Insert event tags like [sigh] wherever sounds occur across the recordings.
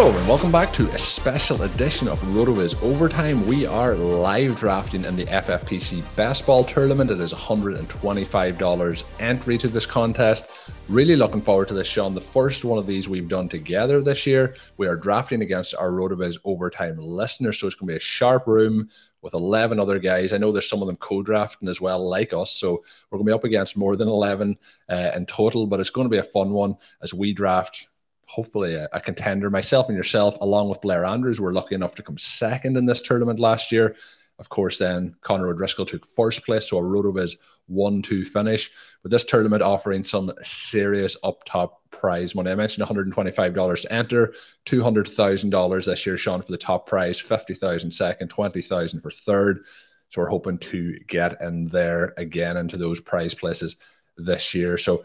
Hello and welcome back to a special edition of RotoViz Overtime. We are live drafting in the FFPC Best Ball Tournament. It is $125 entry to this contest. Really looking forward to this, Shawn. The first one of these we've done together this year. We are drafting against our RotoViz Overtime listeners, so it's going to be a sharp room with 11 other guys. I know there's some of them co-drafting as well, like us. So we're going to be up against more than 11 uh, in total, but it's going to be a fun one as we draft hopefully a, a, contender. Myself and yourself, along with Blair Andrews, were lucky enough to come second in this tournament last year. Of course, then Connor O'Driscoll took first place, so a RotoViz 1 2 finish. But this tournament offering some serious up top prize money. I mentioned $125 to enter, $200,000 this year, Shawn, for the top prize, 50,000 second, 20,000 for third. So we're hoping to get in there again into those prize places this year. So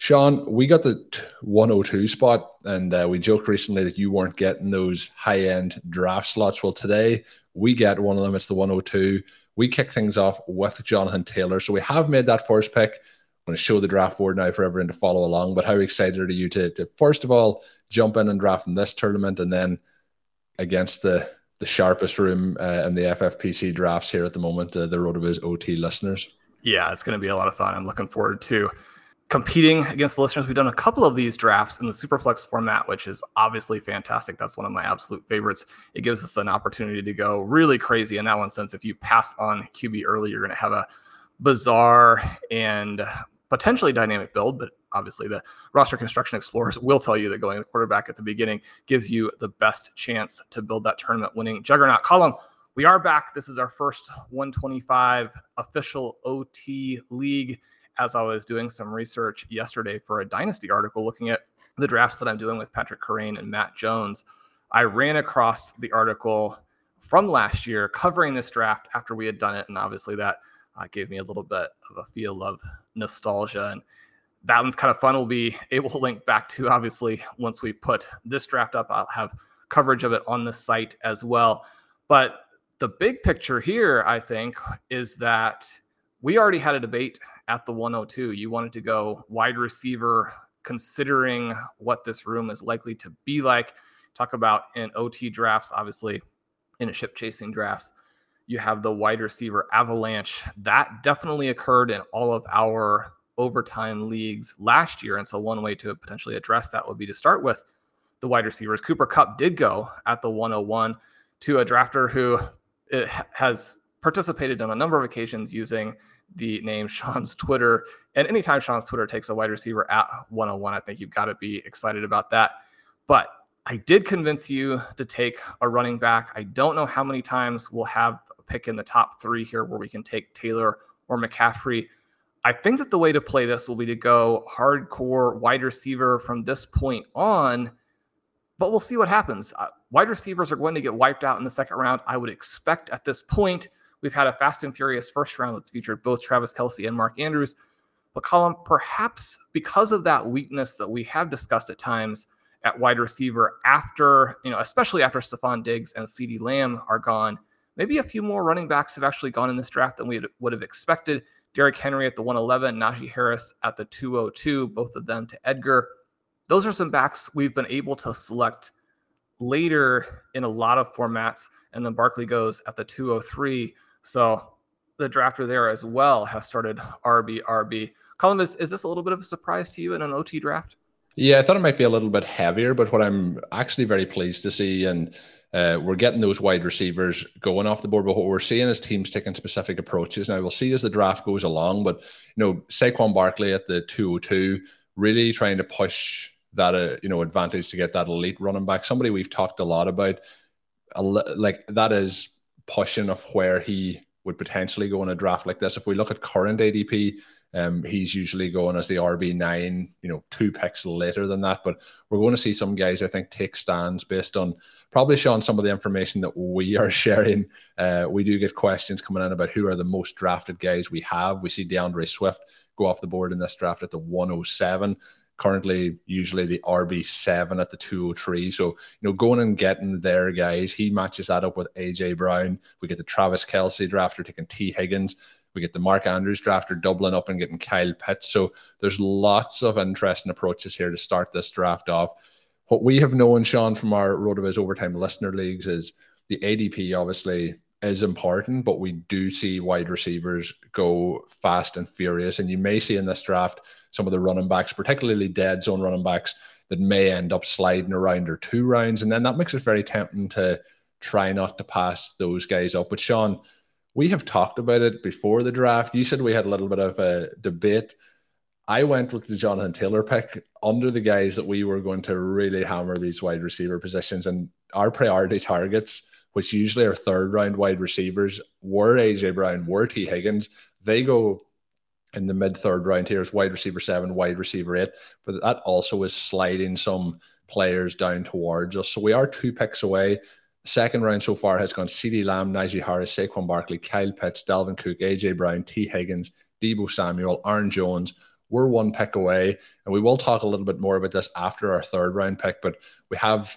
Shawn, we got the 102 spot, and uh, we joked recently that you weren't getting those high end draft slots. Well, today we get one of them. It's the 102. We kick things off with Jonathan Taylor. So we have made that first pick. I'm going to show the draft board now for everyone to follow along. But how excited are you to, to first of all jump in and draft in this tournament, and then against the the sharpest room uh, in the FFPC drafts here at the moment, uh, the RotoViz OT listeners? Yeah, it's going to be a lot of fun. I'm looking forward to competing against the listeners. We've done a couple of these drafts in the Superflex format, which is obviously fantastic. That's one of my absolute favorites. It gives us an opportunity to go really crazy in that one sense. If you pass on QB early, you're going to have a bizarre and potentially dynamic build, but obviously the roster construction explorers [laughs] will tell you that going the quarterback at the beginning gives you the best chance to build that tournament winning juggernaut Colm. We are back. This is our first 125 official OT league as I was doing some research yesterday for a Dynasty article looking at the drafts that I'm doing with Patrick Kerrane and Matt Jones, I ran across the article from last year covering this draft after we had done it. And obviously that uh, gave me a little bit of a feel of nostalgia. And that one's kind of fun. We'll be able to link back to, obviously, once we put this draft up, I'll have coverage of it on the site as well. But the big picture here, I think, is that we already had a debate at the 102. You wanted to go wide receiver, considering what this room is likely to be like. Talk about in OT drafts, obviously, in a ship chasing drafts, you have the wide receiver avalanche. That definitely occurred in all of our overtime leagues last year. And so, one way to potentially address that would be to start with the wide receivers. Cooper Kupp did go at the 101 to a drafter who eh, has participated on a number of occasions using the name Sean's Twitter. And anytime Sean's Twitter takes a wide receiver at 101, I think you've got to be excited about that. But I did convince you to take a running back. I don't know how many times we'll have a pick in the top three here where we can take Taylor or McCaffrey. I think that the way to play this will be to go hardcore wide receiver from this point on, but we'll see what happens. Uh, wide receivers are going to get wiped out in the second round. I would expect at this point We've had a fast and furious first round that's featured both Travis Kelce and Mark Andrews. But Colm, perhaps because of that weakness that we have discussed at times at wide receiver after, you know, especially after Stefon Diggs and CeeDee Lamb are gone, maybe a few more running backs have actually gone in this draft than we would have expected. Derrick Henry at the 111, Najee Harris at the 202, both of them to Edgar. Those are some backs we've been able to select later in a lot of formats. And then Barkley goes at the 203. So the drafter there as well has started RB, RB. Colm, is, is this a little bit of a surprise to you in an OT draft? Yeah, I thought it might be a little bit heavier, but what I'm actually very pleased to see, and uh, we're getting those wide receivers going off the board. But what we're seeing is teams taking specific approaches. Now we'll see as the draft goes along, but you know, Saquon Barkley at the 202, really trying to push that uh, you know advantage to get that elite running back. Somebody we've talked a lot about, like that is pushing of where he would potentially go in a draft like this. If we look at current ADP, um, he's usually going as the RB nine, you know, two picks later than that. But we're going to see some guys, I think, take stands based on probably showing some of the information that we [laughs] are sharing. Uh, we do get questions coming in about who are the most drafted guys we have. We see D'Andre Swift go off the board in this draft at the 107 currently usually the RB7 at the 203. So, you know, going and getting their guys, he matches that up with AJ Brown. We get the Travis Kelce drafter taking Tee Higgins. We get the Mark Andrews drafter doubling up and getting Kyle Pitts. So there's lots of interesting approaches here to start this draft off. What we have known, Shawn, from our RotoViz Overtime listener leagues is the ADP obviously is important, but we do see wide receivers go fast and furious. And you may see in this draft some of the running backs, particularly dead zone running backs, that may end up sliding around or two rounds. And then that makes it very tempting to try not to pass those guys up. But Shawn, we have talked about it before the draft. You said we had a little bit of a debate. I went with the Jonathan Taylor pick under the guys that we were going to really hammer these wide receiver positions. And our priority targets which usually are third round wide receivers, were AJ Brown, were Tee Higgins. They go in the mid third round here is wide receiver seven, wide receiver eight, but that also is sliding some players down towards us. So we are two picks away. Second round so far has gone CeeDee Lamb, Najee Harris, Saquon Barkley, Kyle Pitts, Dalvin Cook, AJ Brown, Tee Higgins, Deebo Samuel, Aaron Jones. We're one pick away, and we will talk a little bit more about this after our third round pick. But we have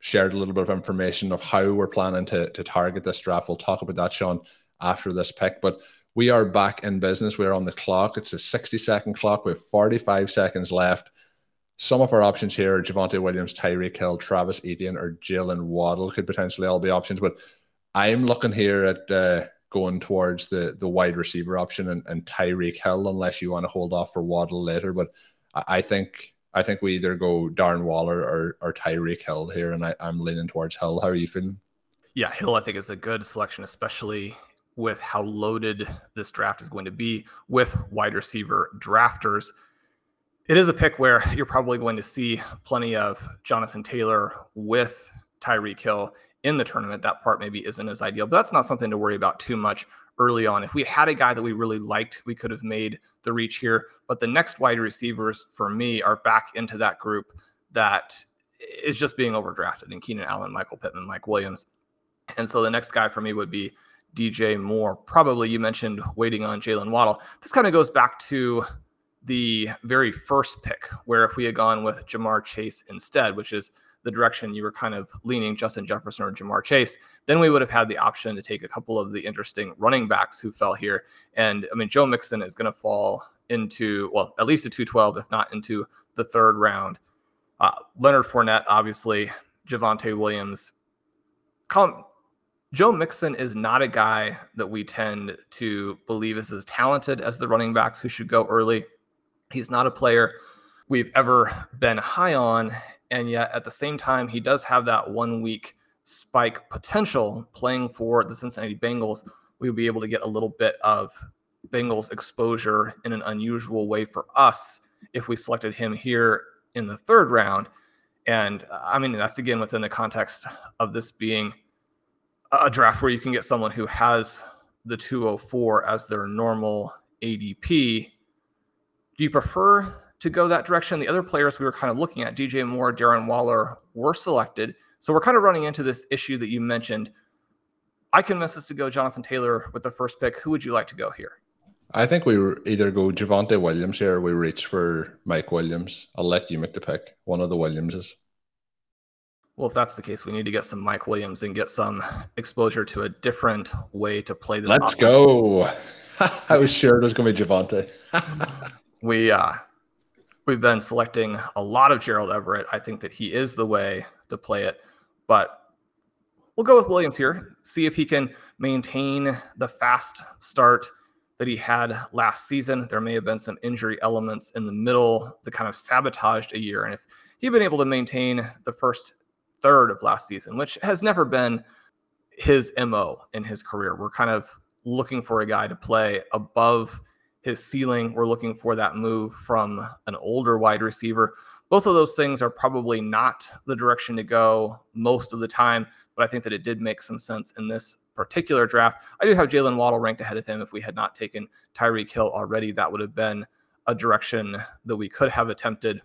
shared a little bit of information of how we're planning to, to target this draft. We'll talk about that, Shawn, after this pick. But we are back in business. We're on the clock. It's a 60 second clock. We have 45 seconds left. Some of our options here are Javonte Williams, Tyreek Hill, Travis Etienne, or Jaylen Waddle could potentially all be options. But I'm looking here at uh, going towards the the wide receiver option and, and Tyreek Hill, unless you want to hold off for Waddle later. But I, I think I think we either go Darren Waller or, or Tyreek Hill here, and I, I'm leaning towards Hill. How are you feeling? Yeah, Hill, I think is a good selection, especially with how loaded this draft is going to be with wide receiver drafters. It is a pick where you're probably going to see plenty of Jonathan Taylor with Tyreek Hill in the tournament. That part maybe isn't as ideal, but that's not something to worry about too much early on. If we had a guy that we really liked, we could have made the reach here. But the next wide receivers for me are back into that group that is just being overdrafted in Keenan Allen, Michael Pittman, Mike Williams. And so the next guy for me would be DJ Moore. Probably you mentioned waiting on Jaylen Waddle. This kind of goes back to the very first pick, where if we had gone with Ja'Marr Chase instead, which is the direction you were kind of leaning Justin Jefferson or Ja'Marr Chase, then we would have had the option to take a couple of the interesting running backs who fell here. And I mean, Joe Mixon is going to fall into, well, at least a 212, if not into the third round. Uh, Leonard Fournette, obviously, Javonte Williams. Joe Mixon is not a guy that we tend to believe is as talented as the running backs who should go early. He's not a player we've ever been high on. And yet at the same time, he does have that one week spike potential playing for the Cincinnati Bengals. We will be able to get a little bit of Bengals exposure in an unusual way for us if we selected him here in the third round. And I mean, that's again within the context of this being a draft where you can get someone who has the 204 as their normal ADP. Do you prefer to go that direction. The other players we were kind of looking at, DJ Moore, Darren Waller, were selected. So we're kind of running into this issue that you mentioned. I convinced us to go Jonathan Taylor with the first pick. Who would you like to go here? I think we either go Javonte Williams here or we reach for Mike Williams. I'll let you make the pick. One of the Williamses. Well, if that's the case, we need to get some Mike Williams and get some exposure to a different way to play this. Let's offense. go. [laughs] I was sure it was going to be Javonte. [laughs] we uh, we've been selecting a lot of Gerald Everett. I think that he is the way to play it, but we'll go with Williams here. See if he can maintain the fast start that he had last season. There may have been some injury elements in the middle that kind of sabotaged a year, and if he'd been able to maintain the first third of last season, which has never been his MO in his career. We're kind of looking for a guy to play above his ceiling. We're looking for that move from an older wide receiver. Both of those things are probably not the direction to go most of the time, but I think that it did make some sense in this particular draft. I do have Jaylen Waddle ranked ahead of him. If we had not taken Tyreek Hill already, that would have been a direction that we could have attempted.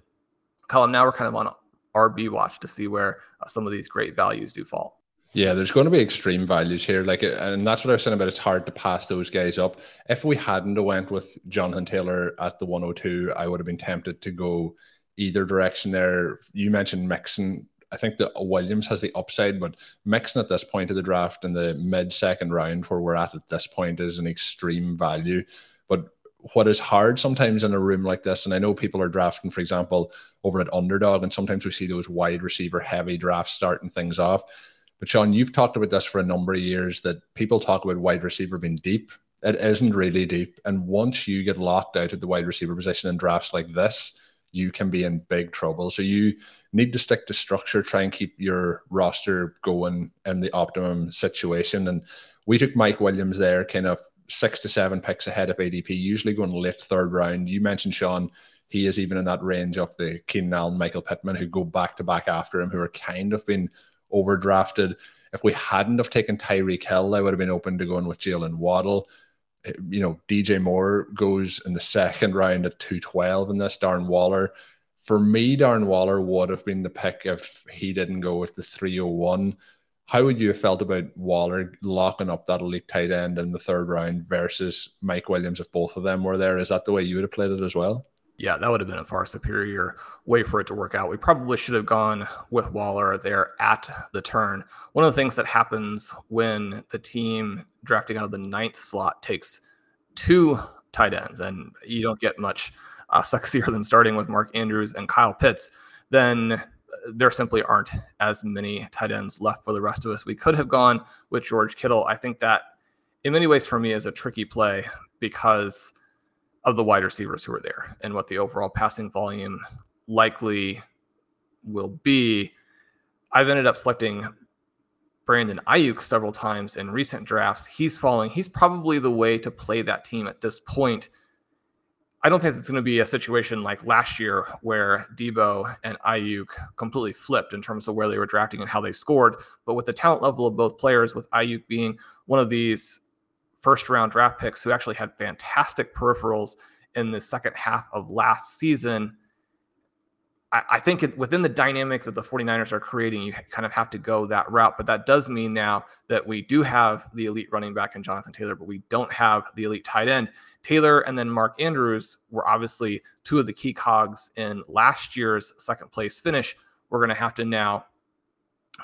Colm, now we're kind of on RB watch to see where uh, some of these great values do fall. Yeah, there's going to be extreme values here, like, and that's what I was saying about. It's hard to pass those guys up. If we hadn't went with Jonathan Taylor at the 102, I would have been tempted to go either direction. There, you mentioned Mixon. I think that Williams has the upside, but Mixon at this point of the draft in the mid second round, where we're at at this point, is an extreme value. But what is hard sometimes in a room like this, and I know people are drafting, for example, over at underdog, and sometimes we see those wide receiver heavy drafts starting things off. But Shawn, you've talked about this for a number of years that people talk about wide receiver being deep. It isn't really deep. And once you get locked out at the wide receiver position in drafts like this, you can be in big trouble. So you need to stick to structure, try and keep your roster going in the optimum situation. And we took Mike Williams there, kind of six to seven picks ahead of ADP, usually going late third round. You mentioned Shawn, he is even in that range of the Keenan Allen, Michael Pittman, who go back to back after him, who are kind of been overdrafted. If we hadn't have taken Tyreek Hill, I would have been open to going with Jaylen Waddle. Eh, you know, DJ Moore goes in the second round at 212 in this. Darren Waller. For me, Darren Waller would have been the pick if he didn't go with the 301 how would you have felt about Waller locking up that elite tight end in the third round versus Mike Williams if both of them were there? Is that the way you would have played it as well? Yeah, that would have been a far superior way for it to work out. We probably should have gone with Waller there at the turn. One of the things that happens when the team drafting out of the ninth slot takes two tight ends, and you don't get much uh, sexier than starting with Mark Andrews and Kyle Pitts, then there simply aren't as many tight ends left for the rest of us. We could have gone with George Kittle. I think that in many ways for me is a tricky play because of the wide receivers who are there and what the overall passing volume likely will be. I've ended up selecting Brandon Aiyuk several times in recent drafts. He's falling. He's probably the way to play that team at this point I don't think it's going to be a situation like last year where Deebo and Aiyuk completely flipped in terms of where they were drafting and how they scored. But with the talent level of both players, with Aiyuk being one of these first round draft picks who actually had fantastic peripherals in the second half of last season, I, think it, within the dynamic that the 49ers are creating, you kind of have to go that route. But that does mean now that we do have the elite running back in Jonathan Taylor, but we don't have the elite tight end. Taylor and then Mark Andrews were obviously two of the key cogs in last year's second place finish. We're going to have to now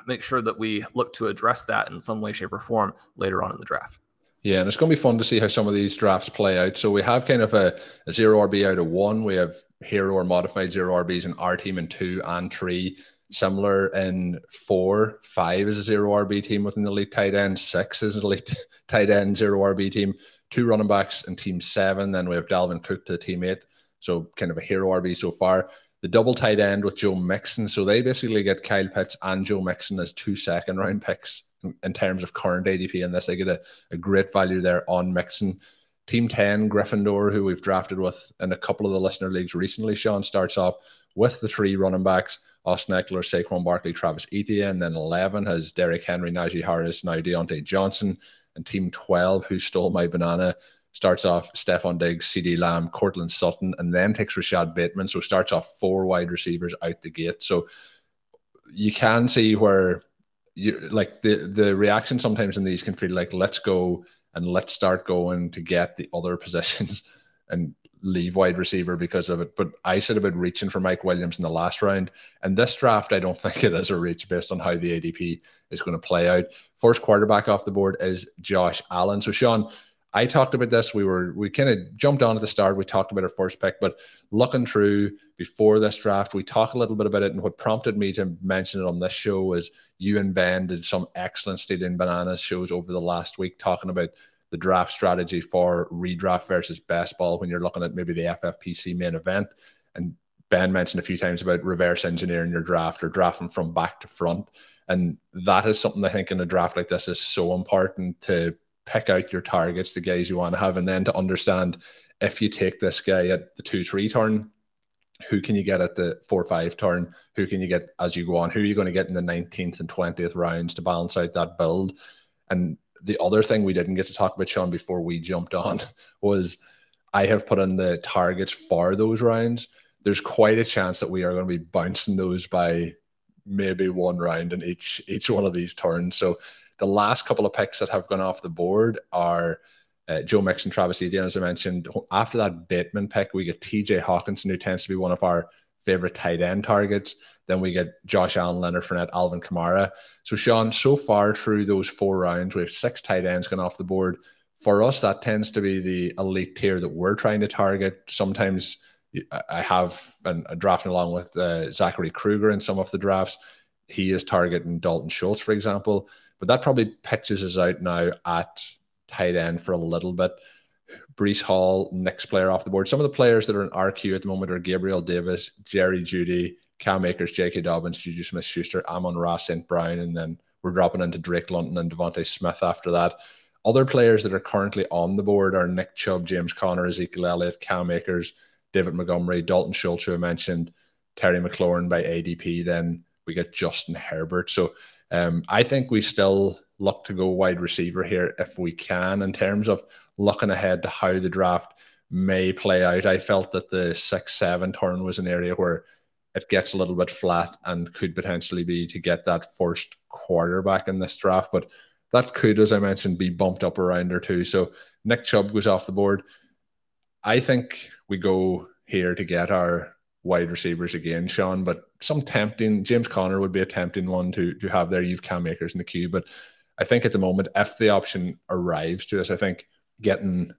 make sure that we look to address that in some way, shape, or form later on in the draft. Yeah, and it's going to be fun to see how some of these drafts play out. So we have kind of a, a zero RB out of one. We have hero or modified zero RBs in our team in two and three. Similar in four, five is a zero RB team within the elite tight end. Six is an elite [laughs] tight end zero RB team two running backs in team seven. Then we have Dalvin Cook to team eight. So kind of a hero RB so far. The double tight end with Joe Mixon. So they basically get Kyle Pitts and Joe Mixon as two second round picks in, in terms of current ADP. And this, they get a, a great value there on Mixon. Team 10, Gryffindor, who we've drafted with in a couple of the listener leagues recently, Shawn starts off with the three running backs Austin Ekeler, Saquon Barkley, Travis Etienne. And then 11 has Derrick Henry, Najee Harris, now Diontae Johnson and Team 12, who stole my banana, starts off Stefon Diggs, CeeDee Lamb, Courtland Sutton, and then takes Rashod Bateman. So starts off four wide receivers out the gate. So you can see where you like the the reaction sometimes in these can feel like let's go and let's start going to get the other [laughs] positions. And leave wide receiver because of it. But I said about reaching for Mike Williams in the last round. And this draft, I don't [laughs] think it is a reach based on how the ADP is going to play out. First quarterback off the board is Josh Allen. So, Shawn, I talked about this. We were we kind of jumped on at the start. We talked about our first pick, but looking through before this draft, we talked a little bit about it. And what prompted me to mention it on this show was you and Ben did some excellent Stealing Bananas shows over the last week talking about the draft strategy for redraft versus best ball when you're looking at maybe the FFPC main event. And Ben mentioned a few times about reverse engineering your draft or drafting from back to front. And that is something I think in a draft like this is so important to pick out your targets, the guys you want to have, and then to understand if you take this guy at the two three turn, who can you get at the four five turn? Who can you get as you go on? Who are you going to get in the 19th and 20th rounds to balance out that build? And the other thing we didn't get to talk about, Shawn, before we jumped on [laughs] was I have put in the targets for those rounds. There's quite a chance that we are going to be bouncing those by maybe one round in each each one of these turns. So the last couple of picks that have gone off the board are uh, Joe Mixon, Travis Etienne, as I mentioned. After that Bateman pick, we get TJ Hockenson, who tends to be one of our favorite tight end targets. Then we get Josh Allen, Leonard Fournette, Alvin Kamara. So, Shawn, so far through those four rounds, we have six tight ends gone off the board. For us, that tends to be the elite tier that we're trying to target. Sometimes I have been drafting along with uh, Zachary Kruger in some of the drafts. He is targeting Dalton Schultz, for example. But that probably pitches us out now at tight end for a little bit. Breece Hall, next player off the board. Some of the players that are in RQ at the moment are Gabriel Davis, Jerry Jeudy, Cam Akers, J.K. Dobbins, Juju Smith Schuster, Amon-Ra, St. Brown, and then we're dropping into Drake London and DeVonta Smith after that. Other players that are currently on the board are Nick Chubb, James Conner, Ezekiel Elliott, Cam Akers, David Montgomery, Dalton Schultz, who I mentioned, Terry McLaurin by ADP. Then we get Justin Herbert. So um, I think we still look to go wide receiver here if we can in terms of looking ahead to how the draft may play out. I felt that the six seven turn was an area where it gets a little bit flat and could potentially be to get that first quarterback in this draft, but that could, as I mentioned, be bumped up around or two. So Nick Chubb goes off the board. I think we go here to get our wide receivers again, Shawn, but some tempting James Conner would be a tempting one to to have there. You've Cam Akers in the queue, but I think at the moment, if the option arrives to us, I think getting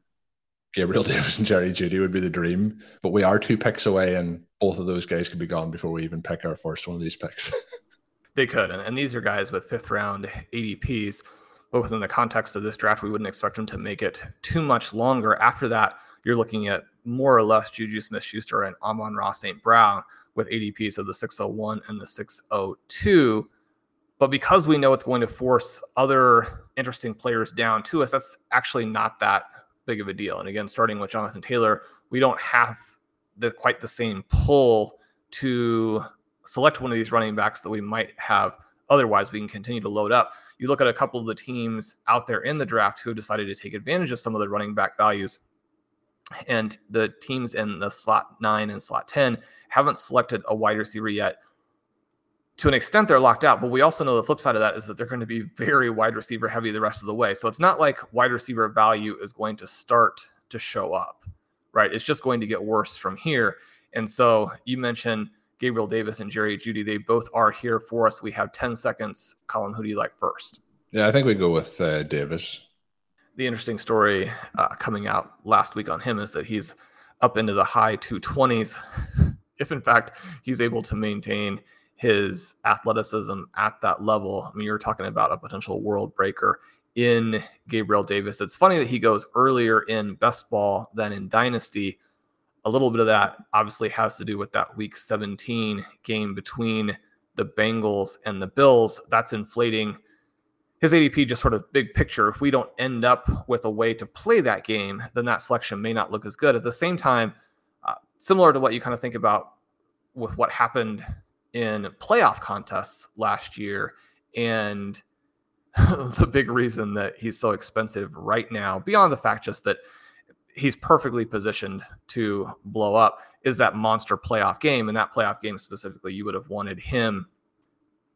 Gabriel [laughs] Davis and Jerry Jeudy would be the dream. But we are two picks away, and both of those guys could be gone before we even pick our first one of these picks. [laughs] they could, and, and these are guys with fifth round ADPs. But within the context of this draft, we wouldn't expect them to make it too much longer. After that, you're looking at more or less Juju Smith Schuster and Amon-Ra St. Brown with ADPs of the 601 and the 602. But because we know it's going to force other interesting players down to us, that's actually not that big of a deal. And again, starting with Jonathan Taylor, we don't have the quite the same pull to select one of these running backs that we might have otherwise. We can continue to load up. You look at a couple of the teams out there in the draft who have decided to take advantage of some of the running back values, and the teams in the slot nine and slot 10 haven't selected a wide receiver yet. To an extent, they're locked out, but we also know the flip side of that is that they're going to be very wide receiver heavy the rest of the way. So it's not like wide receiver value is going to start to show up, right? It's just going to get worse from here. And so you mentioned Gabriel Davis and Jerry Jeudy. They both are here for us. We have 10 seconds. Colm, who do you like first? Yeah, I think we go with uh, Davis. The interesting story uh, coming out last week on him is that he's up into the high 220s. [laughs] if in fact he's able to maintain his athleticism at that level. I mean, you're talking about a potential world breaker in Gabriel Davis. It's funny that he goes earlier in best ball than in dynasty. A little bit of that obviously has to do with that week 17 game between the Bengals and the Bills. That's inflating his ADP, just sort of big picture. If we don't end up with a way to play that game, then that selection may not look as good. At the same time, uh, similar to what you kind of think about with what happened in playoff contests last year and [laughs] the big reason that he's so expensive right now beyond the fact just that he's perfectly positioned to blow up is that monster playoff game and that playoff game specifically you would have wanted him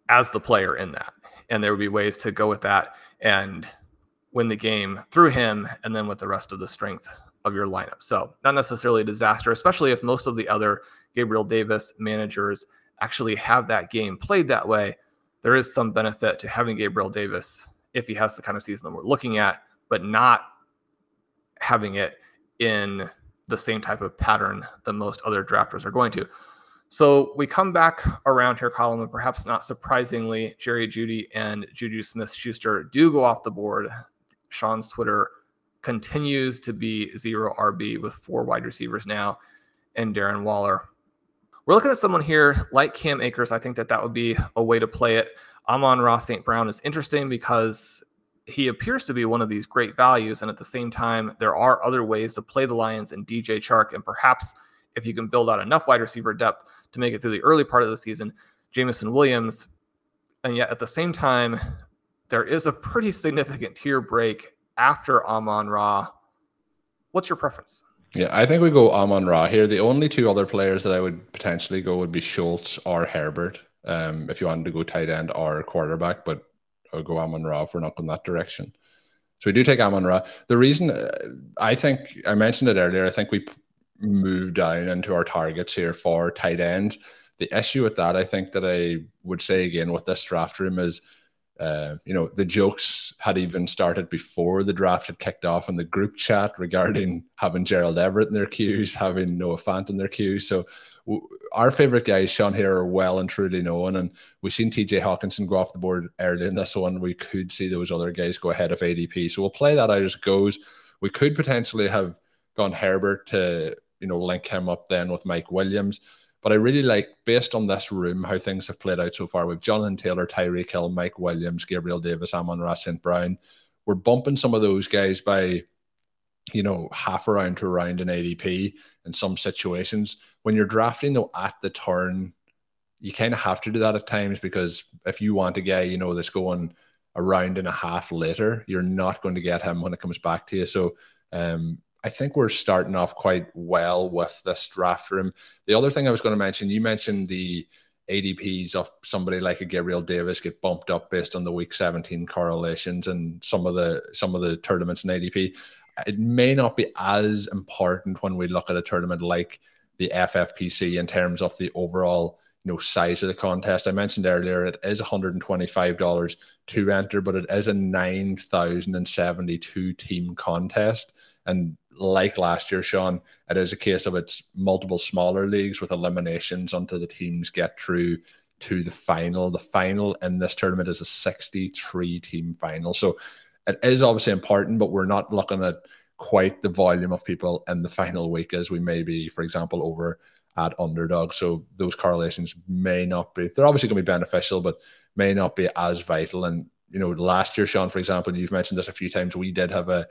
as the player in that and there would be ways to go with that and win the game through him and then with the rest of the strength of your lineup. So, not necessarily a disaster, especially if most of the other Gabriel Davis managers actually have that game played that way. There is some benefit to having Gabriel Davis if he has the kind of season that we're looking at, but not having it in the same type of pattern that most other drafters are going to. So we come back around here, Colm, and perhaps not surprisingly, Jerry Jeudy and Juju Smith Schuster do go off the board. Sean's Twitter continues to be zero RB with four wide receivers now and Darren Waller. We're looking at someone here like Cam Akers. I think that that would be a way to play it. Amon-Ra St. Brown is interesting because he appears to be one of these great values. And at the same time, there are other ways to play the Lions and DJ Chark. And perhaps if you can build out enough wide receiver depth to make it through the early part of the season, Jameson Williams. And yet at the same time, there is a pretty significant tier break after Amon Ra. What's your preference? Yeah, I think we go Amon Ra here. The only two other players that I would potentially go would be Schultz or Herbert. Um, if you wanted to go tight end or quarterback, but I'll go Amon Ra if we're not going that direction. So we do take Amon Ra. The reason uh, I think I mentioned it earlier, I think we move down into our targets here for tight ends. The issue with that, I think that I would say again with this draft room is, uh, you know, the jokes had even started before the draft had kicked off in the group chat regarding having Gerald Everett in their queues, having Noah Fant in their queues. So w- our favorite guys, Sean, here are well and truly known, and we've seen TJ Hockenson go off the board early in this one. We could see those other guys go ahead of ADP, so we'll play that out as it goes. We could potentially have gone Herbert to you know, link him up then with Mike Williams. But I really like, based on this room, how things have played out so far with Jonathan Taylor, Tyreek Hill, Mike Williams, Gabriel Davis, Amon-Ra St. Brown. We're bumping some of those guys by, you know, half a round to round in ADP in some situations. When you're drafting, though, at the turn, you kind of have to do that at times because if you want a guy, you know, that's going a round and a half later, you're not going to get him when it comes back to you. So, um, I think we're starting off quite well with this draft room. The other thing I was going to mention, you mentioned the ADPs of somebody like a Gabriel Davis get bumped up based on the week 17 correlations and some of the some of the tournaments in ADP. It may not be as important when we look at a tournament like the FFPC in terms of the overall you know size of the contest. I mentioned earlier it is $125 to enter, but it is a 9,072 team contest. And like last year, Shawn, it is a case of it's multiple smaller leagues with eliminations until the teams get through to the final. The final in this tournament is a 63 team final. So it is obviously important, but we're not looking at quite the volume of people in the final week as we may be, for example, over at underdog. So those correlations may not be, they're obviously going to be beneficial, but may not be as vital. And, you know, last year, Shawn, for example, you've mentioned this a few times, we did have a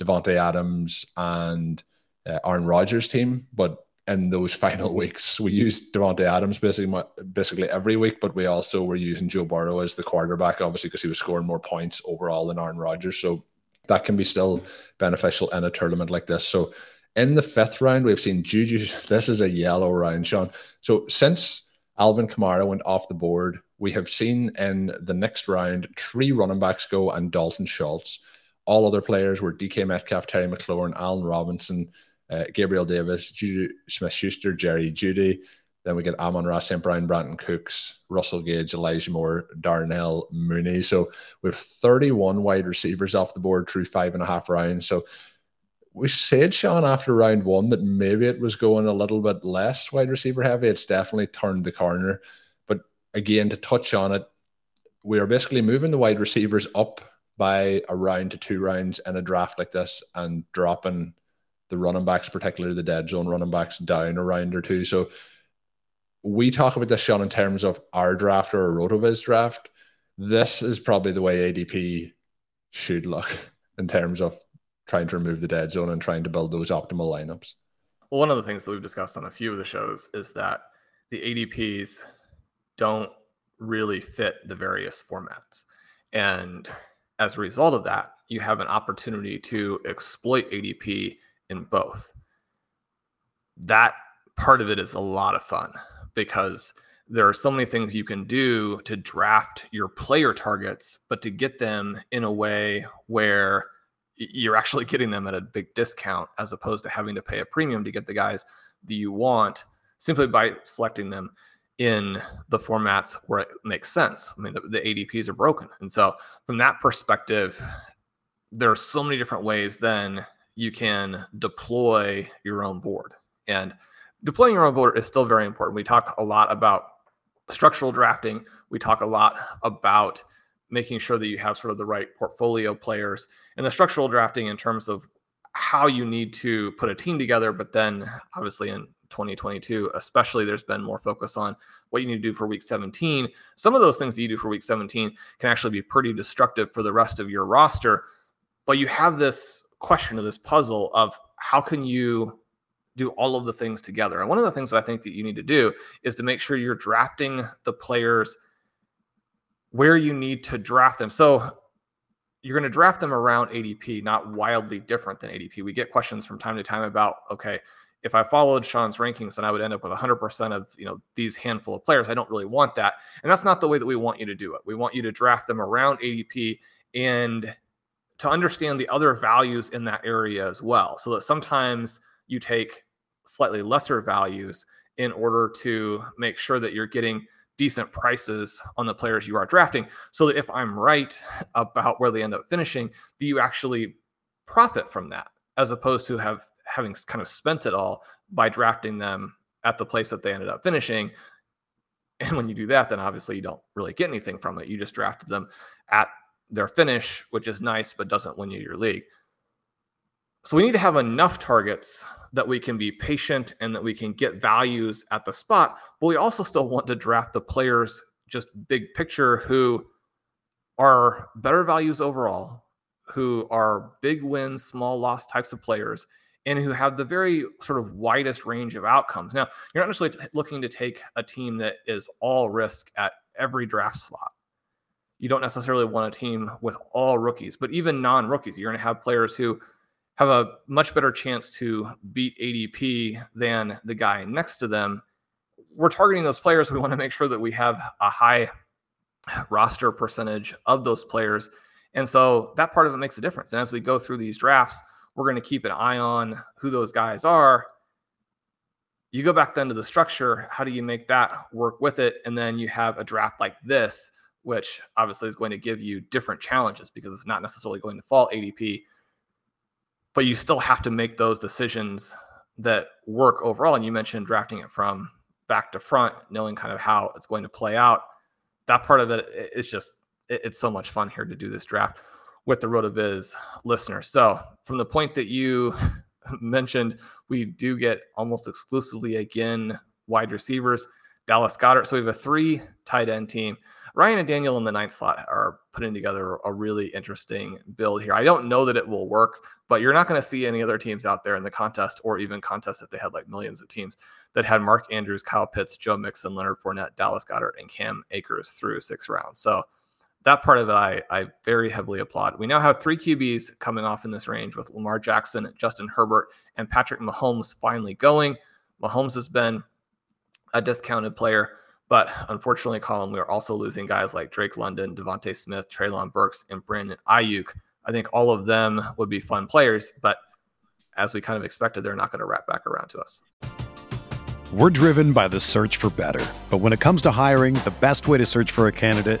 Davante Adams and uh, Aaron Rodgers team, but in those [laughs] final weeks, we used Davante Adams basically basically every week, but we also were using Joe Burrow as the quarterback, obviously because he was scoring more points overall than Aaron Rodgers. So that can be still beneficial in a tournament like this. So in the fifth round, we've seen Juju. [laughs] This is a yellow round, Shawn. So since Alvin Kamara went off the board, we have seen in the next round three running backs go and Dalton Schultz. All other players were DK Metcalf, Terry McLaurin, Allen Robinson, uh, Gabriel Davis, Juju Smith Schuster, Jerry Jeudy. Then we get Amon-Ra, St. Brown, Brandin Cooks, Russell Gage, Elijah Moore, Darnell Mooney. So we have 31 wide receivers off the board through five and a half rounds. So we said, Shawn, after round one that maybe it was going a little bit less wide receiver heavy. It's definitely turned the corner. But again, to touch on it, we are basically moving the wide receivers up by a round to two rounds in a draft like this and dropping the running backs, particularly the dead zone running backs, down a round or two. So we talk about this, Shawn, in terms of our draft or a RotoViz draft. This is probably the way ADP should look [laughs] in terms of trying to remove the dead zone and trying to build those optimal lineups. Well, one of the things that we've discussed on a few of the shows is that the ADPs don't really fit the various formats. And as a result of that, you have an opportunity to exploit ADP in both. That part of it is a lot of fun because there are so many things you can do to draft your player targets, but to get them in a way where you're actually getting them at a big discount as opposed to having to pay a premium to get the guys that you want simply by selecting them in the formats where it makes sense. I mean, the, the ADPs are broken. And so, from that perspective, there are so many different ways then you can deploy your own board. And deploying your own board is still very important. We talk a lot about structural drafting, we talk a lot about making sure that you have sort of the right portfolio players and the structural drafting in terms of how you need to put a team together. But then, obviously, in 2022, especially, there's been more focus on what you need to do for week 17. Some of those things that you do for week 17 can actually be pretty destructive for the rest of your roster. But you have this question of this puzzle of how can you do all of the things together? And one of the things that I think that you need to do is to make sure you're drafting the players where you need to draft them. So you're going to draft them around ADP, not wildly different than ADP. We get questions from time to time about, okay, if I followed Shawn's rankings, then I would end up with 100% of you know these handful of players. I don't really want that, and that's not the way that we want you to do it. We want you to draft them around ADP and to understand the other values in that area as well, so that sometimes you take slightly lesser values in order to make sure that you're getting decent prices on the players you are drafting so that if I'm right about where they end up finishing, do you actually profit from that as opposed to have having kind of spent it all by drafting them at the place that they ended up finishing. And when you do that, then obviously you don't really get anything from it. You just drafted them at their finish, which is nice, but doesn't win you your league. So we need to have enough targets that we can be patient and that we can get values at the spot, but we also still want to draft the players just big picture who are better values overall, who are big wins, small loss types of players, and who have the very sort of widest range of outcomes. Now, you're not necessarily looking to take a team that is all risk at every draft slot. You don't necessarily want a team with all rookies, but even non rookies, you're going to have players who have a much better chance to beat ADP than the guy next to them. We're targeting those players. We want to make sure that we have a high roster percentage of those players. And so that part of it makes a difference. And as we go through these drafts, we're going to keep an eye on who those guys are. You go back then to the structure. How do you make that work with it? And then you have a draft like this, which obviously is going to give you different challenges because it's not necessarily going to fall ADP but you still have to make those decisions that work overall. And you mentioned drafting it from back to front, knowing kind of how it's going to play out. That part of it is just it's so much fun here to do this draft with the RotoViz listeners. So from the point that you [laughs] mentioned, we do get almost exclusively again wide receivers, Dallas Goedert. So we have a three tight end team. Ryan and Daniel in the ninth slot are putting together a really interesting build here. I don't know that it will work, but you're not going to see any other teams out there in the contest or even contests if they had like millions of teams that had Mark Andrews, Kyle Pitts, Joe Mixon, Leonard Fournette, Dallas Goedert, and Cam Akers through six rounds. So that part of it I, I very heavily applaud. We now have three QBs coming off in this range with Lamar Jackson, Justin Herbert, and Patrick Mahomes finally going. Mahomes has been a discounted player but unfortunately, Colm, we are also losing guys like Drake London, DeVonta Smith, Treylon Burks, and Brandon Aiyuk. I think all of them would be fun players, but as we kind of expected, they're not going to wrap back around to us. We're driven by the search for better. But when it comes to hiring, the best way to search for a candidate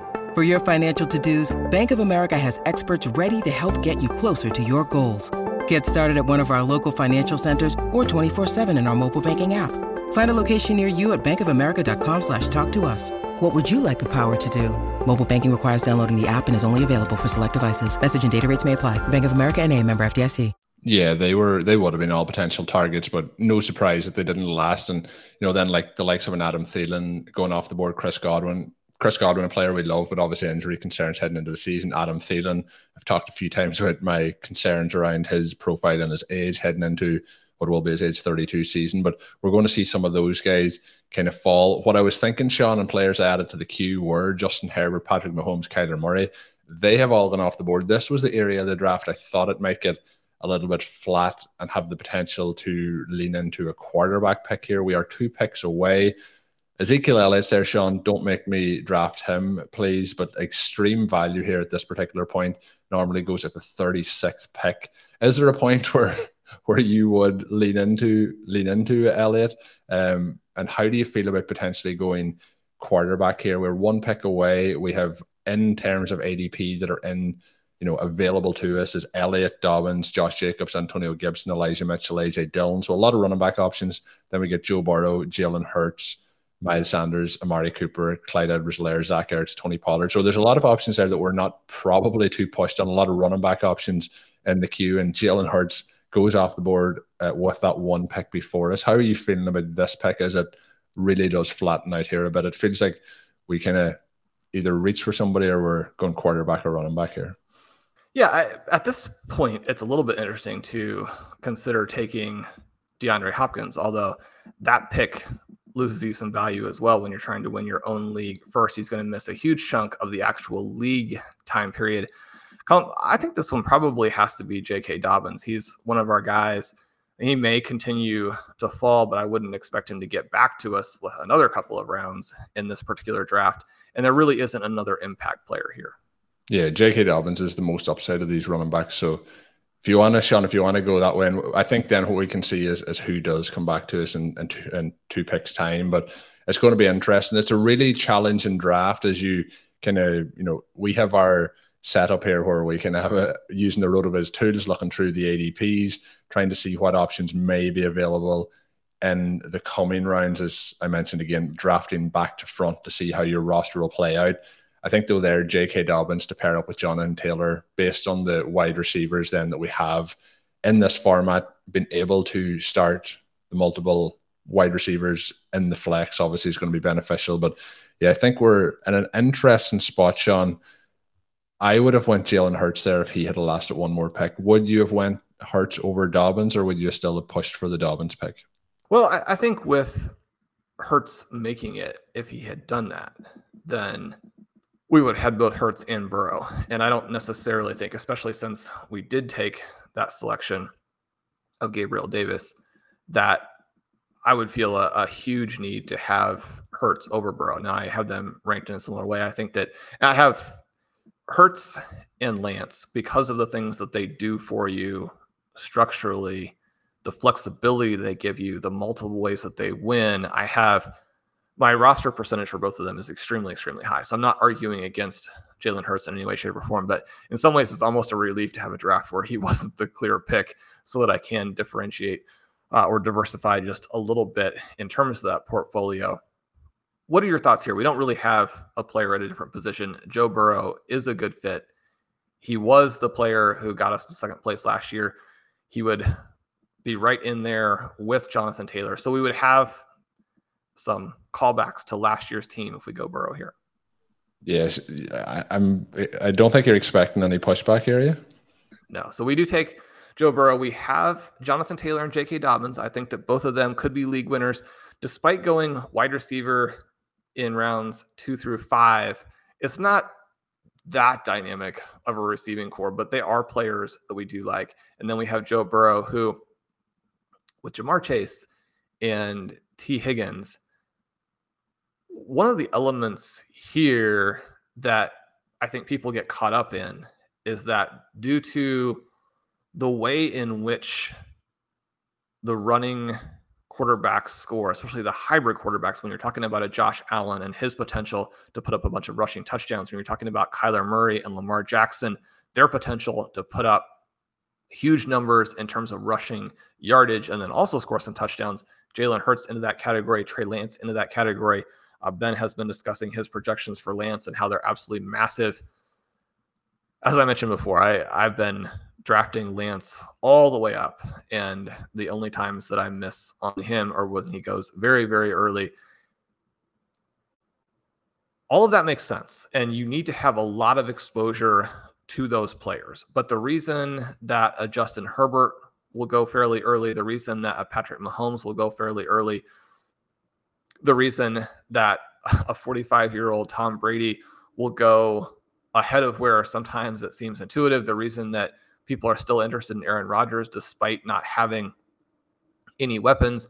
For your financial to-dos, Bank of America has experts ready to help get you closer to your goals. Get started at one of our local financial centers or 24-7 in our mobile banking app. Find a location near you at bankofamerica.com slash talk to us. What would you like the power to do? Mobile banking requires downloading the app and is only available for select devices. Message and data rates may apply. Bank of America and a member FDIC. Yeah, they were they would have been all potential targets, but no surprise that they didn't last. And you know, then like the likes of an Adam Thielen going off the board, Chris Godwin, Chris Godwin, a player we love, but obviously injury concerns heading into the season. Adam Thielen, I've talked a few times about my concerns around his profile and his age heading into what will be his age 32 season. But we're going to see some of those guys kind of fall. What I was thinking, Shawn, and players I added to the queue were Justin Herbert, Patrick Mahomes, Kyler Murray. They have all gone off the board. This was the area of the draft I thought it might get a little bit flat and have the potential to lean into a quarterback pick here. We are two picks away. Ezekiel Elliott's there, Shawn. Don't make me draft him, please. But extreme value here at this particular point normally goes at the 36th pick. Is there a point [laughs] where where you would lean into lean into Elliott? Um, and how do you feel about potentially going quarterback here? We're one pick away. We have in terms of ADP that are in you know, available to us is Elliott, Dobbins, Josh Jacobs, Antonio Gibson, Elijah Mitchell, AJ Dillon. So a lot of running back options. Then we get Joe Burrow, Jalen Hurts, Miles Sanders, Amari Cooper, Clyde Edwards-Helaire, Zach Ertz, Tony Pollard. So there's a lot of options there that we're not probably too pushed on. A lot of running back options in the queue, and Jalen Hurts goes off the board uh, with that one pick before us. How are you feeling about this pick as it really does flatten out here a bit? It feels like we kind of either reach for somebody or we're going quarterback or running back here. Yeah, I, at this point, it's a little bit interesting to consider taking DeAndre Hopkins, although that pick loses you some value as well when you're trying to win your own league. First, he's going to miss a huge chunk of the actual league time period. I think this one probably has to be J.K. Dobbins. He's one of our guys. He may continue to fall, but I wouldn't expect him to get back to us with another couple of rounds in this particular draft. And there really isn't another impact player here. Yeah, J.K. Dobbins is the most upside of these running backs. So if you want to, Shawn, if you want to go that way, and I think then what we can see is, is who does come back to us in, in, two, in two picks time. But it's going to be interesting. It's a really challenging draft as you kind of, you know, we have our setup here where we can have a using the RotoViz tools, looking through the ADPs, trying to see what options may be available in the coming rounds. As I mentioned again, drafting back to front to see how your roster will play out. I think though there, J.K. Dobbins to pair up with Jonathan Taylor, based on the wide receivers then that we have in this format, been able to start the multiple wide receivers in the flex obviously is going to be beneficial. But yeah, I think we're in an interesting spot, Shawn. I would have went Jalen Hurts there if he had lasted one more pick. Would you have went Hurts over Dobbins, or would you still have pushed for the Dobbins pick? Well, I, I think with Hurts making it, if he had done that, then we would have had both Hurts and Burrow. And I don't necessarily think, especially since we did take that selection of Gabriel Davis, that I would feel a, a, huge need to have Hurts over Burrow. Now I have them ranked in a similar way. I think that I have Hurts and Lance because of the things that they do for you structurally, the flexibility they give you, the multiple ways that they win. I have my roster percentage for both of them is extremely, extremely high. So I'm not arguing against Jalen Hurts in any way, shape, or form. But in some ways, it's almost a relief to have a draft where he [laughs] wasn't the clear pick so that I can differentiate uh, or diversify just a little bit in terms of that portfolio. What are your thoughts here? We don't really have a player at a different position. Joe Burrow is a good fit. He was the player who got us to second place last year. He would be right in there with Jonathan Taylor. So we would have some callbacks to last year's team if we go Burrow here. Yes, I, I'm. I don't think you're expecting any pushback here, you? No. So we do take Joe Burrow. We have Jonathan Taylor and J.K. Dobbins. I think that both of them could be league winners, despite going wide receiver in rounds two through five. It's not that dynamic of a receiving corps, but they are players that we do like. And then we have Joe Burrow, who with Ja'Marr Chase and Tee Higgins, one of the elements here that I think people get caught up in is that due to the way in which the running quarterbacks score, especially the hybrid quarterbacks, when you're talking about a Josh Allen and his potential to put up a bunch of rushing touchdowns, when you're talking about Kyler Murray and Lamar Jackson, their potential to put up huge numbers in terms of rushing yardage and then also score some touchdowns. Jalen Hurts into that category, Trey Lance into that category. Uh, ben has been discussing his projections for Lance and how they're absolutely massive. As I mentioned before, I, I've been drafting Lance all the way up. And the only times that I miss on him are when he goes very, very early. All of that makes sense. And you need to have a lot of exposure to those players. But the reason that a Justin Herbert will go fairly early, the reason that a Patrick Mahomes will go fairly early, the reason that a 45 year old Tom Brady will go ahead of where sometimes it seems intuitive, the reason that people are still interested in Aaron Rodgers despite not having any weapons.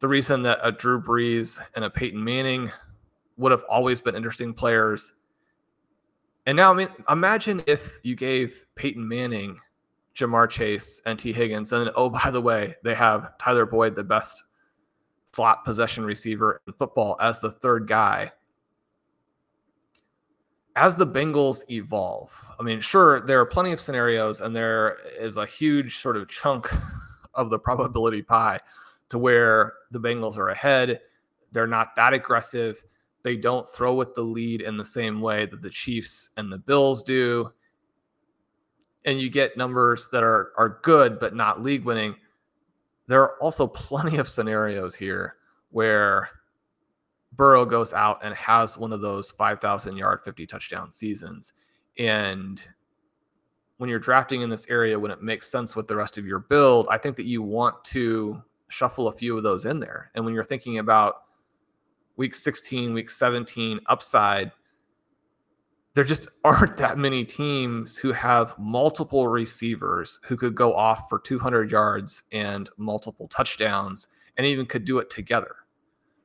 The reason that a Drew Brees and a Peyton Manning would have always been interesting players. And now, I mean, imagine if you gave Peyton Manning, Ja'Marr Chase, and Tee Higgins, and then, oh, by the way, they have Tyler Boyd, the best slot possession receiver in football, as the third guy as the Bengals evolve, I mean, sure, there are plenty of scenarios, and there is a huge sort of chunk [laughs] of the probability pie to where the Bengals are ahead. They're not that aggressive. They don't throw with the lead in the same way that the Chiefs and the Bills do. And you get numbers that are are good but not league winning. There are also [laughs] plenty of scenarios here where Burrow goes out and has one of those 5,000 yard, 50 touchdown seasons. And when you're drafting in this area, when it makes sense with the rest of your build, I think that you want to shuffle a few of those in there. And when you're thinking about week 16, week 17 upside, there just [laughs] aren't that many teams who have multiple receivers who could go off for 200 yards and multiple touchdowns and even could do it together.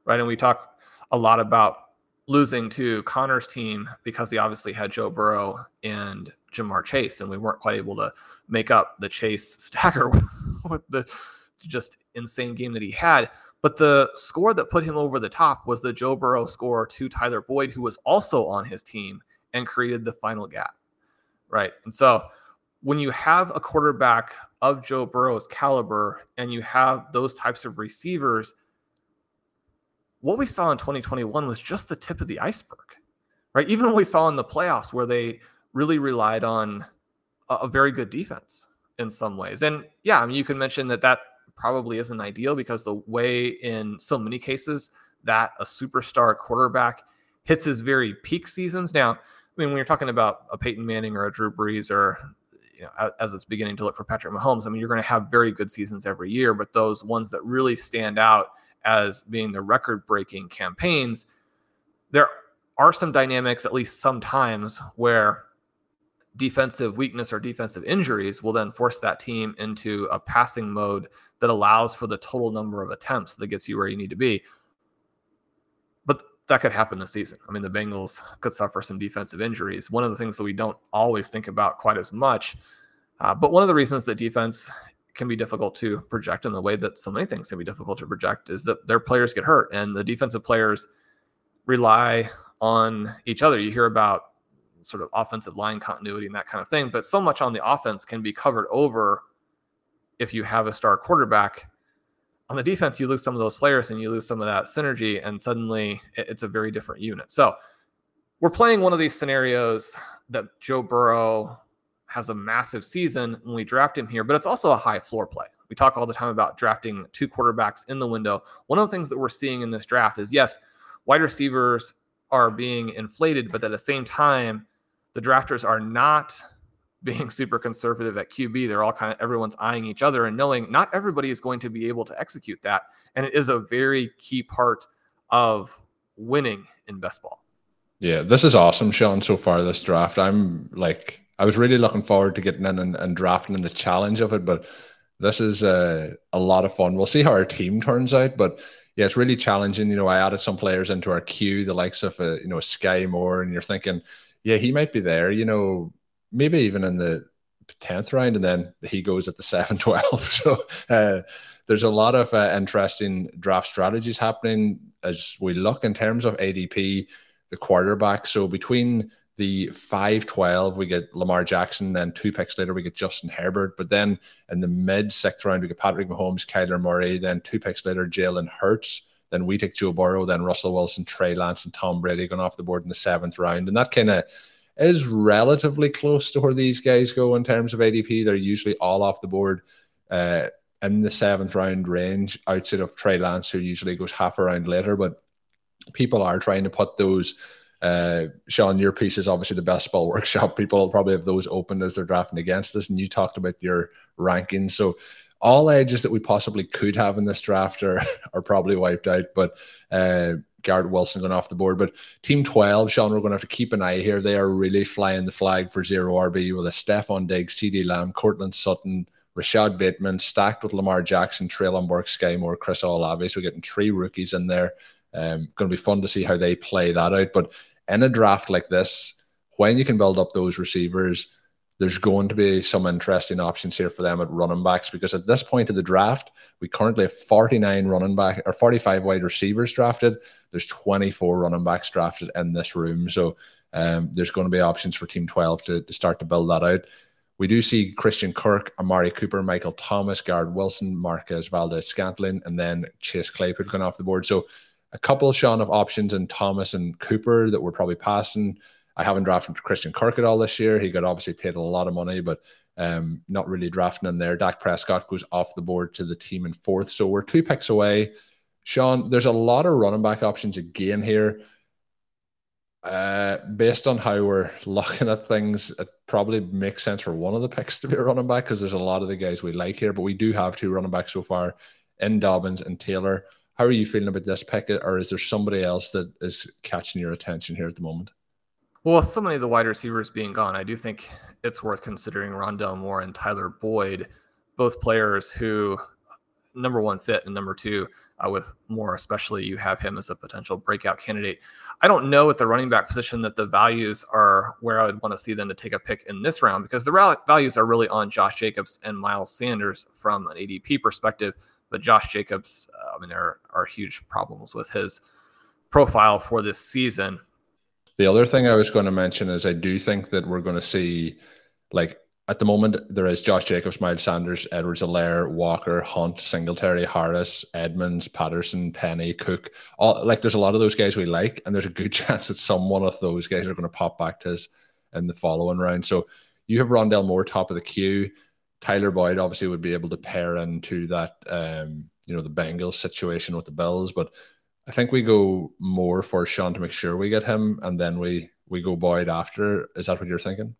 Right. And we talk a lot about losing to Connor's team because he obviously had Joe Burrow and Ja'Marr Chase, and we weren't quite able to make up the Chase [laughs] stagger with the just insane game that he had. But the score that put him over the top was the Joe Burrow score to Tyler Boyd, who was also on his team and created the final gap. Right. And so when you have a quarterback of Joe Burrow's caliber and you have those types of receivers, what we saw in 2021 was just the tip of the iceberg, right? Even what we saw in the playoffs where they really relied on a, a very good defense in some ways. And yeah, I mean, you can mention that that probably isn't ideal because the way in so many cases that a superstar quarterback hits his very peak seasons. Now, I mean, when you're talking about a Peyton Manning or a Drew Brees or you know, as it's beginning to look for Patrick Mahomes, I mean, you're going to have very good seasons every year, but those ones that really stand out as being the record breaking campaigns, there are some dynamics, at least sometimes, where defensive weakness or defensive injuries will then force that team into a passing mode that allows for the total number of attempts that gets you where you need to be. That could happen this season. I mean, the Bengals could suffer some defensive injuries. One of the things that we don't always think about quite as much, uh, but one of the reasons that defense can be difficult to project in the way that so many things can be difficult to project is that their players get hurt and the defensive players rely on each other. You hear about sort of offensive line continuity and that kind of thing, but so much on the offense can be covered over if you have a star quarterback. On the defense, you lose some of those players and you lose some of that synergy, and suddenly it's a very different unit. So we're playing one of these scenarios that Joe Burrow has a massive season when we draft him here, but it's also a high floor play. We talk all the time about drafting two quarterbacks in the window. One of the things that we're seeing in this draft is yes, wide receivers are being inflated, but at the same time, the drafters are not being super conservative at QB. They're all kind of everyone's eyeing each other and knowing not everybody is going to be able to execute that. And it is a very key part of winning in best ball. Yeah, this is awesome, Shawn, so far this draft. I'm like I was really looking forward to getting in and, and drafting and the challenge of it, but this is uh, a lot of fun. We'll see how our team turns out, but yeah, it's really challenging. You know, I added some players into our queue, the likes of uh, you know Skyy Moore, and you're thinking, yeah, he might be there. You know, maybe even in the 10th round, and then he goes at the [laughs] 7 12. [laughs] So uh, there's a lot of uh, interesting draft strategies happening as we look in terms of ADP, the quarterback. So between the 5 12, we get Lamar Jackson. Then two picks later, we get Justin Herbert. But then in the mid sixth round, we get Patrick Mahomes, Kyler Murray. Then two picks later, Jalen Hurts. Then we take Joe Burrow, then Russell Wilson, Trey Lance, and Tom Brady going off the board in the seventh round. And that kind of is relatively close to where these guys go in terms of ADP. They're usually all off the board uh, in the seventh round range, outside of Trey Lance, who usually goes half a round later. But people are trying to put those. Uh, Shawn, your piece is obviously the best ball [laughs] workshop. People probably have those open as they're drafting against us. And you talked about your rankings. So all edges that we possibly could have in this draft are, [laughs] are probably wiped out. But uh, Garrett Wilson going off the board. But Team 12, Shawn, we're going to have to keep an eye here. They are really flying the flag for zero RB with a Stefon Diggs, CeeDee Lamb, Courtland Sutton, Rashod Bateman, stacked with Lamar Jackson, Treylon Burks, Skyy Moore, Chris Olave. So we're getting three rookies in there. Um, going to be fun to see how they play that out. But in a draft like this, when you can build up those receivers, there's going to be some interesting options here for them at running backs because at this point of the draft, we currently have 49 running back or 45 wide receivers drafted. There's 24 running backs drafted in this room. So um, there's going to be options for Team 12 to, to start to build that out. We do see Christian Kirk, Amari Cooper, Michael Thomas, Garrett Wilson, Marquez Valdes Scantling, and then Chase Claypool going off the board. So a couple, Shawn, of options in Thomas and Cooper that we're probably passing. I haven't drafted Christian Kirk at all this year. He got obviously paid a lot of money, but um, not really drafting him there. Dak Prescott goes off the board to the team in fourth. So we're two picks away. Shawn, there's a lot of running back options again here. Uh, based on how we're [laughs] looking at things, it probably makes sense for one of the picks to be a running back because there's a lot of the guys we like here, but we do have two running backs so far in Dobbins and Taylor. How are you feeling about this pick, or is there somebody else that is catching your attention here at the moment? Well, with so many of the wide receivers being gone, I do think it's worth considering Rondale Moore and Tyler Boyd, both players who number one fit and number two uh, with Moore, especially you have him as a potential breakout candidate. I don't know at the running back position that the values are where I would want to see them to take a pick in this round because the values are really on Josh Jacobs and Miles Sanders from an ADP perspective. But Josh Jacobs, uh, I mean, there are huge problems with his profile for this season. The other thing I was going to mention is I do think that we're going to see, like at the moment, there is Josh Jacobs, Miles Sanders, Edwards-Helaire, Walker, Hunt, Singletary, Harris, Edmonds, Patterson, Penny, Cook. All like there's a lot of those guys we like, and there's a good [laughs] chance that some one of those guys are going to pop back to us in the following round. So you have Rondale Moore top of the queue. Tyler Boyd obviously would be able to pair into that, um, you know, the Bengals situation with the Bills, but I think we go Moore for Shawn to make sure we get him, and then we we go Boyd after. Is that what you're thinking?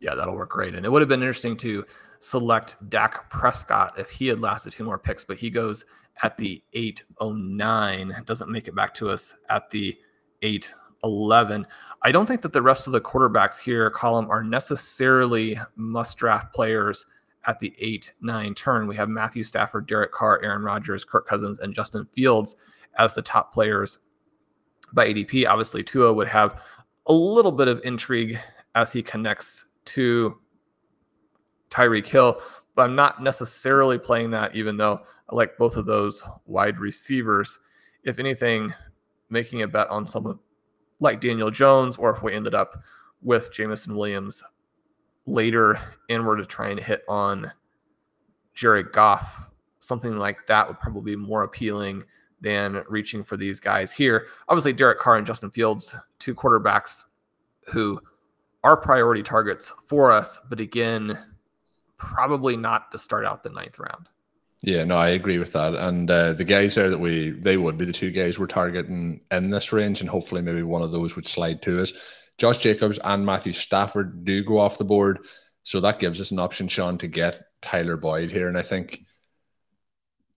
Yeah, that'll work great. And it would have been interesting to select Dak Prescott if he had lasted two more picks, but he goes at the 809, doesn't make it back to us at the 811. I don't think that the rest of the quarterbacks here, Colm, are necessarily must draft players at the 8 9 turn. We have Matthew Stafford, Derek Carr, Aaron Rodgers, Kirk Cousins, and Justin Fields as the top players by ADP. Obviously, Tua would have a little bit of intrigue as he connects to Tyreek Hill, but I'm not necessarily playing that, even though I like both of those wide receivers. If anything, making a bet on someone like Daniel Jones, or if we ended up with Jameson Williams later and were to try and hit on Jared Goff, something like that would probably be more appealing than reaching for these guys here. Obviously, Derek Carr and Justin Fields, two quarterbacks who are priority targets for us, but again, probably not to start out the ninth round. Yeah, no, I agree with that. And uh, the guys there that we they would be the two guys we're targeting in this range, and hopefully maybe one of those would slide to us. Josh Jacobs and Matthew Stafford do go off the board, so that gives us an option, Shawn, to get Tyler Boyd here. And I think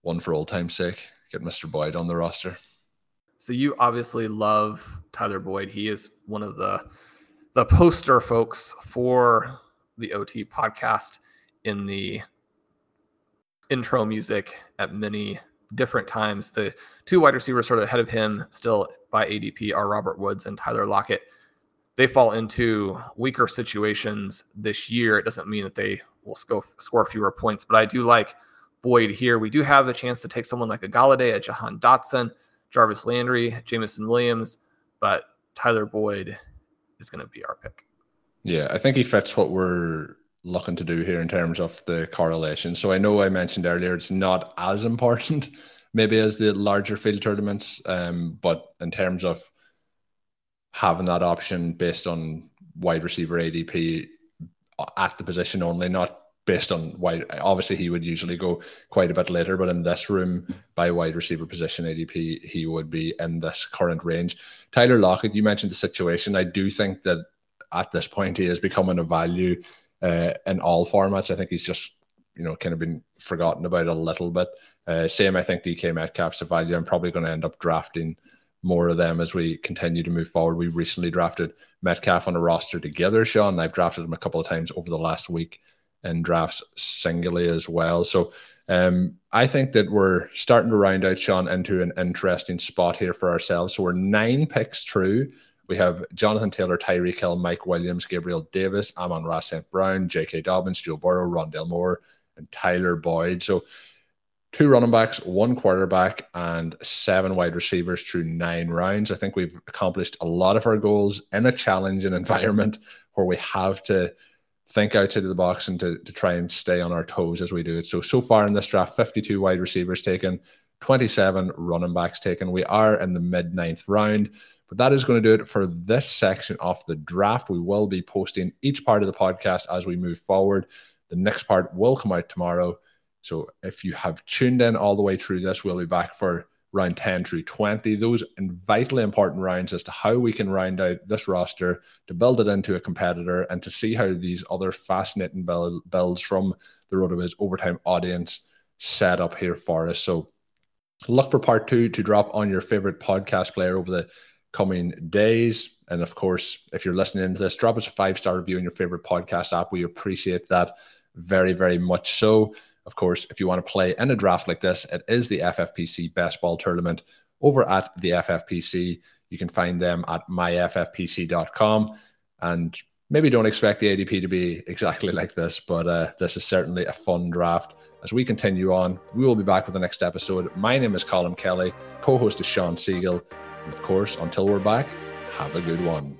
one for old time's sake, get Mr. Boyd on the roster. So you obviously love Tyler Boyd. He is one of the the poster folks for the OT podcast in the intro music at many different times. The two wide receivers sort of ahead of him still by ADP are Robert Woods and Tyler Lockett. they fall into weaker situations this year, it doesn't mean that they will score, score fewer points. But I do like Boyd here. We do have the chance to take someone like a Golladay, a Jahan Dotson, Jarvis Landry, Jameson Williams, but Tyler Boyd is going to be our pick. Yeah, I think he fits what we're looking to do here in terms of the correlation. So I know I mentioned earlier it's not as important [laughs] maybe as the larger field tournaments, um, but in terms of having that option based on wide receiver ADP at the position only, not based on wide. Obviously, he would usually go quite a bit later, but in this room, by wide receiver position ADP, he would be in this current range. Tyler Lockett, you mentioned the situation. I do think that at this point he is becoming a value uh, in all formats. I think he's just you know kind of been forgotten about a little bit. Uh, same, I think DK Metcalf's a value. I'm probably going to end up drafting more of them as we continue to move forward. We recently drafted Metcalf on a roster together, Shawn. I've drafted him a couple of times over the last week in drafts singly as well. So um, I think that we're starting to round out, Shawn, into an interesting spot here for ourselves. So we're nine picks through. We have Jonathan Taylor, Tyreek Hill, Mike Williams, Gabriel Davis, Amon-Ra St. Brown, J.K. Dobbins, Joe Burrow, Rondale Moore, and Tyler Boyd. So two running backs, one quarterback, and seven wide receivers through nine rounds. I think we've accomplished a lot of our goals in a challenging [laughs] environment where we have to think outside of the box and to, to try and stay on our toes as we do it. So, so far in this draft, 52 wide receivers taken, 27 running backs taken. We are in the mid ninth round. But that is going to do it for this section of the draft. We will be posting each part of the podcast as we move forward. The next part will come out tomorrow. So if you have tuned in all the way through this, we'll be back for round 10 through 20. Those and vitally important rounds as to how we can round out this roster to build it into a competitor and to see how these other fascinating builds from the RotoViz overtime audience set up here for us. So look for part two to drop on your favorite podcast player over the coming days. And of course, if you're listening to this, drop us a five star review in your favorite podcast app. We appreciate that very, very much so. Of course, if you want to play in a draft like this, it is the FFPC Best Ball Tournament over at the FFPC. You can find them at myffpc.com. And maybe don't expect the ADP to be [laughs] exactly like this, but uh, this is certainly a fun draft. As we continue on, we will be back with the next episode. My name is Colm Kelly, co host is Shawn Siegele. And of course, until we're back, have a good one.